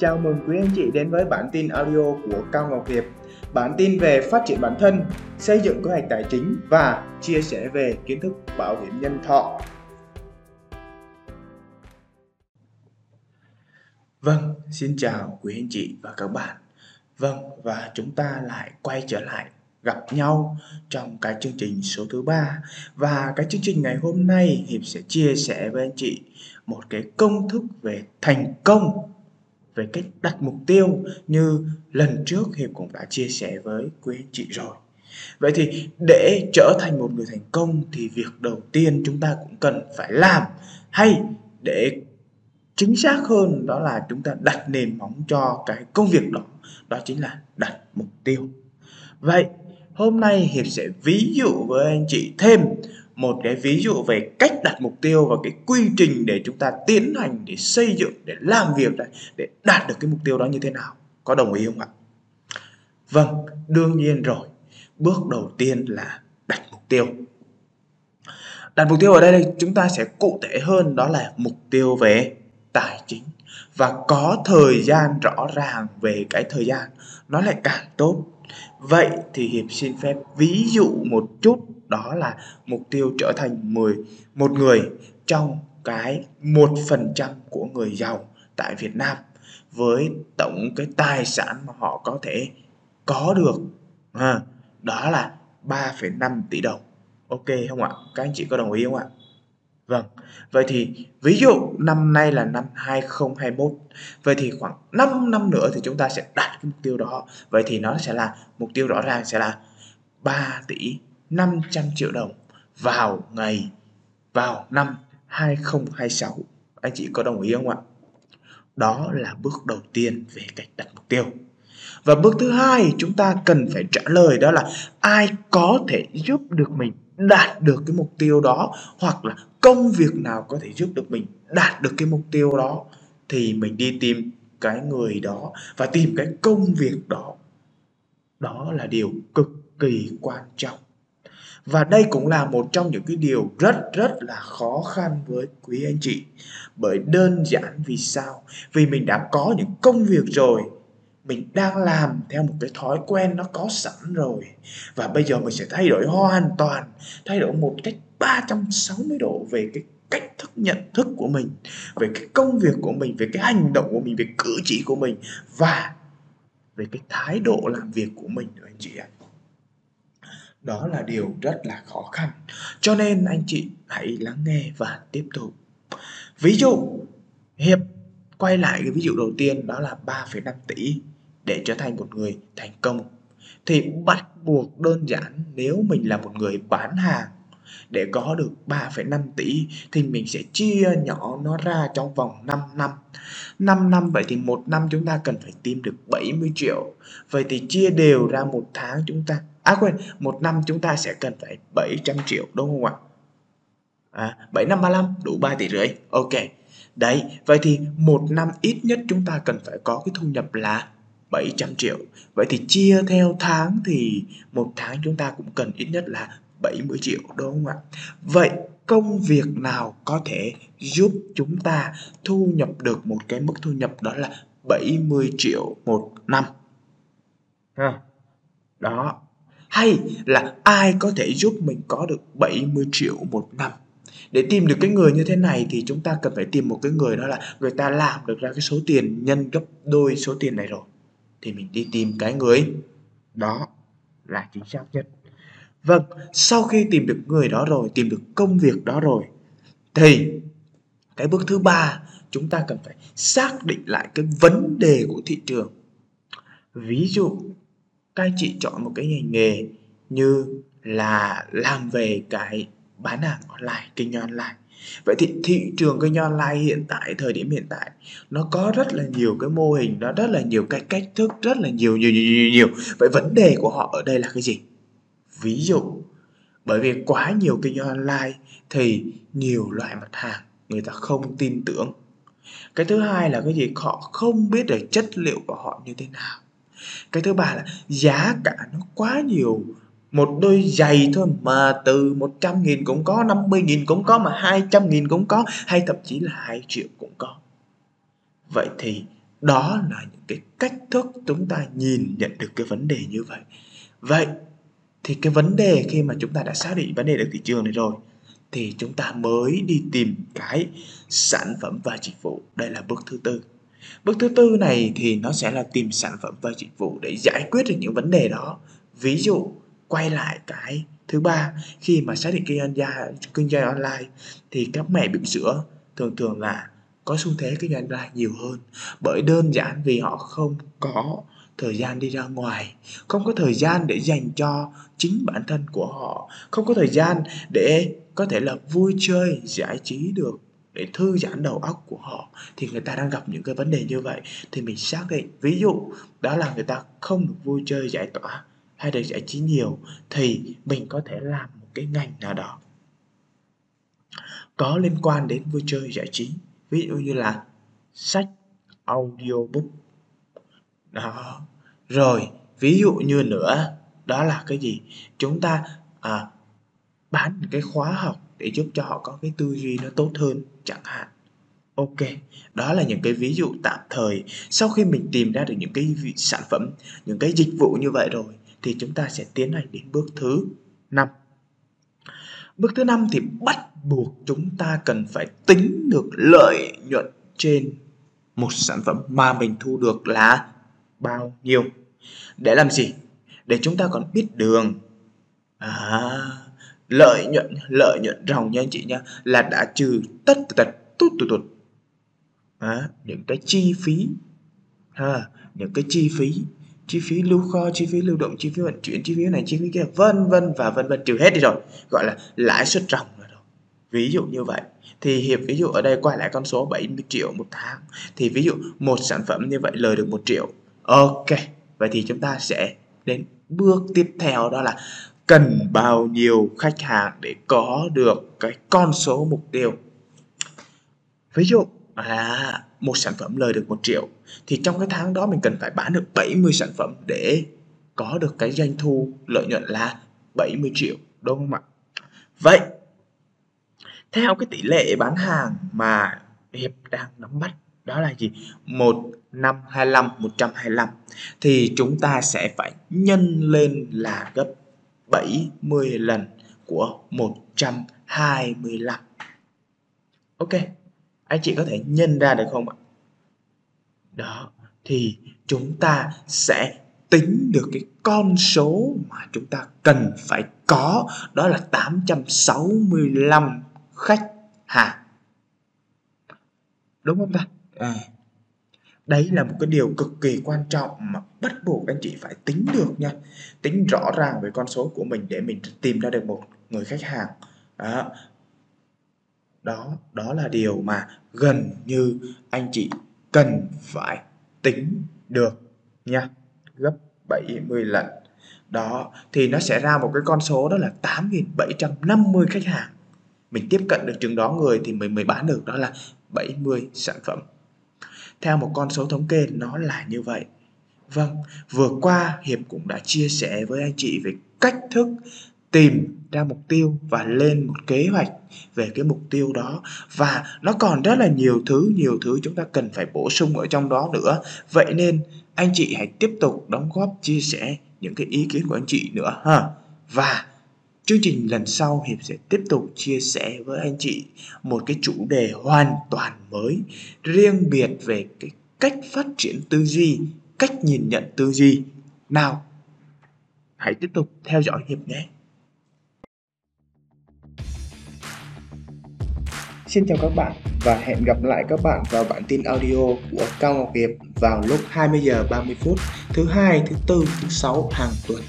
chào mừng quý anh chị đến với bản tin audio của Cao Ngọc Hiệp. Bản tin về phát triển bản thân, xây dựng kế hoạch tài chính và chia sẻ về kiến thức bảo hiểm nhân thọ. Vâng, xin chào quý anh chị và các bạn. Vâng, và chúng ta lại quay trở lại gặp nhau trong cái chương trình số thứ ba và cái chương trình ngày hôm nay hiệp sẽ chia sẻ với anh chị một cái công thức về thành công về cách đặt mục tiêu như lần trước hiệp cũng đã chia sẻ với quý anh chị rồi. Vậy thì để trở thành một người thành công thì việc đầu tiên chúng ta cũng cần phải làm hay để chính xác hơn đó là chúng ta đặt nền móng cho cái công việc đó đó chính là đặt mục tiêu. Vậy hôm nay hiệp sẽ ví dụ với anh chị thêm một cái ví dụ về cách đặt mục tiêu và cái quy trình để chúng ta tiến hành, để xây dựng, để làm việc này để đạt được cái mục tiêu đó như thế nào. Có đồng ý không ạ? Vâng đương nhiên rồi. Bước đầu tiên là đặt mục tiêu. Đặt mục tiêu ở đây chúng ta sẽ cụ thể hơn, đó là mục tiêu về tài chính. Và có thời gian rõ ràng về cái thời gian, nó lại càng tốt vậy thì hiệp xin phép ví dụ một chút đó là mục tiêu trở thành 10 một người trong cái một phần trăm của người giàu tại Việt Nam với tổng cái tài sản mà họ có thể có được à, đó là 3,5 tỷ đồng. Ok không ạ? Các anh chị có đồng ý không ạ? Vâng, vậy thì ví dụ năm nay là năm 2021 Vậy thì khoảng 5 năm nữa thì chúng ta sẽ đạt cái mục tiêu đó. Vậy thì nó sẽ là mục tiêu rõ ràng sẽ là 3 tỷ 500 triệu đồng vào ngày vào năm 2026 Anh chị có đồng ý không ạ? Đó là bước đầu tiên về cách đặt mục tiêu. Và bước thứ hai chúng ta cần phải trả lời đó là ai có thể giúp được mình đạt được cái mục tiêu đó hoặc là công việc nào có thể giúp được mình đạt được cái mục tiêu đó, thì mình đi tìm cái người đó và tìm cái công việc đó. Đó là điều cực kỳ quan trọng. Và đây cũng là một trong những cái điều rất rất là khó khăn với quý anh chị. Bởi đơn giản vì sao? Vì mình đã có những công việc rồi. Mình đang làm theo một cái thói quen nó có sẵn rồi. Và bây giờ mình sẽ thay đổi hoàn toàn, thay đổi một cách 360 độ về cái cách thức nhận thức của mình về cái công việc của mình về cái hành động của mình về cử chỉ của mình và về cái thái độ làm việc của mình nữa anh chị ạ. Đó là điều rất là khó khăn. Cho nên anh chị hãy lắng nghe và tiếp tục. Ví dụ hiệp quay lại cái ví dụ đầu tiên đó là 3,5 tỷ để trở thành một người thành công. Thì bắt buộc đơn giản nếu mình là một người bán hàng để có được 3,5 tỷ thì mình sẽ chia nhỏ nó ra trong vòng 5 năm. 5 năm vậy thì một năm chúng ta cần phải tìm được 70 triệu. Vậy thì chia đều ra một tháng chúng ta à quên một năm chúng ta sẽ cần phải 700 triệu đúng không ạ? À, 7 năm 35 đủ 3 tỷ rưỡi. Ok. Đấy vậy thì một năm ít nhất chúng ta cần phải có cái thu nhập là 700 triệu. Vậy thì chia theo tháng thì một tháng chúng ta cũng cần ít nhất là 70 triệu đúng không ạ? Vậy công việc nào có thể giúp chúng ta thu nhập được một cái mức thu nhập đó là 70 triệu một năm? Ha. Đó. Hay là ai có thể giúp mình có được 70 triệu một năm? Để tìm được cái người như thế này thì chúng ta cần phải tìm một cái người đó là người ta làm được ra cái số tiền nhân gấp đôi số tiền này rồi thì mình đi tìm cái người đó là chính xác nhất vâng sau khi tìm được người đó rồi tìm được công việc đó rồi thì cái bước thứ ba chúng ta cần phải xác định lại cái vấn đề của thị trường. Ví dụ các anh chị chọn một cái ngành nghề như là làm về cái bán hàng online kinh doanh online. Vậy thì thị trường kinh doanh online hiện tại thời điểm hiện tại nó có rất là nhiều cái mô hình nó rất là nhiều cái cách thức rất là nhiều nhiều nhiều nhiều, nhiều. vậy vấn đề của họ ở đây là cái gì? Ví dụ. Bởi vì quá nhiều kinh doanh online thì nhiều loại mặt hàng người ta không tin tưởng. Cái thứ hai là cái gì? Họ không biết được chất liệu của họ như thế nào. Cái thứ ba là giá cả nó quá nhiều. Một đôi giày thôi mà từ 100 nghìn cũng có 50 nghìn cũng có, mà 200 nghìn cũng có, hay thậm chí là 2 triệu cũng có. Vậy thì đó là những cái cách thức chúng ta nhìn nhận được cái vấn đề như vậy. Vậy thì cái vấn đề khi mà chúng ta đã xác định vấn đề được thị trường này rồi, thì chúng ta mới đi tìm cái sản phẩm và dịch vụ. Đây là bước thứ tư. Bước thứ tư này thì nó sẽ là tìm sản phẩm và dịch vụ để giải quyết được những vấn đề đó. Ví dụ, quay lại cái thứ ba, khi mà xác định kinh doanh kinh doanh online, thì các mẹ bỉm sữa thường thường là có xu thế kinh doanh online nhiều hơn. Bởi đơn giản vì họ không có thời gian đi ra ngoài. Không có thời gian để dành cho chính bản thân của họ. Không có thời gian để có thể là vui chơi, giải trí được, để thư giãn đầu óc của họ. Thì người ta đang gặp những cái vấn đề như vậy. Thì mình xác định, ví dụ, đó là người ta không được vui chơi, giải tỏa hay được giải trí nhiều, thì mình có thể làm một cái ngành nào đó có liên quan đến vui chơi, giải trí. Ví dụ như là sách, audiobook đó. Rồi ví dụ như nữa đó là cái gì? Chúng ta à, bán cái khóa học để giúp cho họ có cái tư duy nó tốt hơn chẳng hạn. Ok đó là những cái ví dụ tạm thời. Sau khi mình tìm ra được những cái sản phẩm những cái dịch vụ như vậy rồi thì chúng ta sẽ tiến hành đến bước thứ năm. Bước thứ năm thì bắt buộc chúng ta cần phải tính được lợi nhuận trên một sản phẩm mà mình thu được là bao nhiêu? Để làm gì? Để chúng ta còn biết đường. À, lợi nhuận lợi nhuận ròng nha anh chị nha là đã trừ tất tật tút tụt tụt à, những cái chi phí ha những cái chi phí chi phí lưu kho chi phí lưu động chi phí vận chuyển chi phí này chi phí kia vân vân và vân vân trừ hết đi rồi. Gọi là lãi suất ròng rồi ví dụ như vậy. Thì hiệp ví dụ ở đây quay lại con số 70 triệu một tháng. Thì ví dụ một sản phẩm như vậy lời được một triệu ok, vậy thì chúng ta sẽ đến bước tiếp theo, đó là cần bao nhiêu khách hàng để có được cái con số mục tiêu. Ví dụ à một sản phẩm lời được một triệu, thì trong cái tháng đó mình cần phải bán được 70 sản phẩm để có được cái doanh thu lợi nhuận là 70 triệu, đúng không ạ? Vậy, theo cái tỷ lệ bán hàng mà Hiệp đang nắm bắt, đó là gì? Một 525, 125 thì chúng ta sẽ phải nhân lên là gấp 70 lần của 125 Ok anh chị có thể nhân ra được không ạ? Đó thì chúng ta sẽ tính được cái con số mà chúng ta cần phải có đó là 865 khách hàng. Đúng không ta? À đấy là một cái điều cực kỳ quan trọng mà bắt buộc anh chị phải tính được nha. Tính rõ ràng về con số của mình để mình tìm ra được một người khách hàng. Đó. Đó đó là điều mà gần như anh chị cần phải tính được nha. Gấp 70 lần. Đó, thì nó sẽ ra một cái con số đó là 8.750 khách hàng. Mình tiếp cận được chừng đó người thì mình mới bán được, đó là 70 sản phẩm theo một con số thống kê, nó là như vậy. Vâng vừa qua hiệp cũng đã chia sẻ với anh chị về cách thức tìm ra mục tiêu và lên một kế hoạch về cái mục tiêu đó. Và nó còn rất là nhiều thứ nhiều thứ chúng ta cần phải bổ sung ở trong đó nữa. Vậy nên, anh chị hãy tiếp tục đóng góp, chia sẻ những cái ý kiến của anh chị nữa ha. Và Chương trình lần sau Hiệp sẽ tiếp tục chia sẻ với anh chị một cái chủ đề hoàn toàn mới, riêng biệt về cái cách phát triển tư duy, cách nhìn nhận tư duy. Nào, hãy tiếp tục theo dõi Hiệp nhé. Xin chào các bạn và hẹn gặp lại các bạn vào bản tin audio của Cao Ngọc Hiệp vào lúc 20 giờ 30 phút thứ hai, thứ tư, thứ sáu hàng tuần.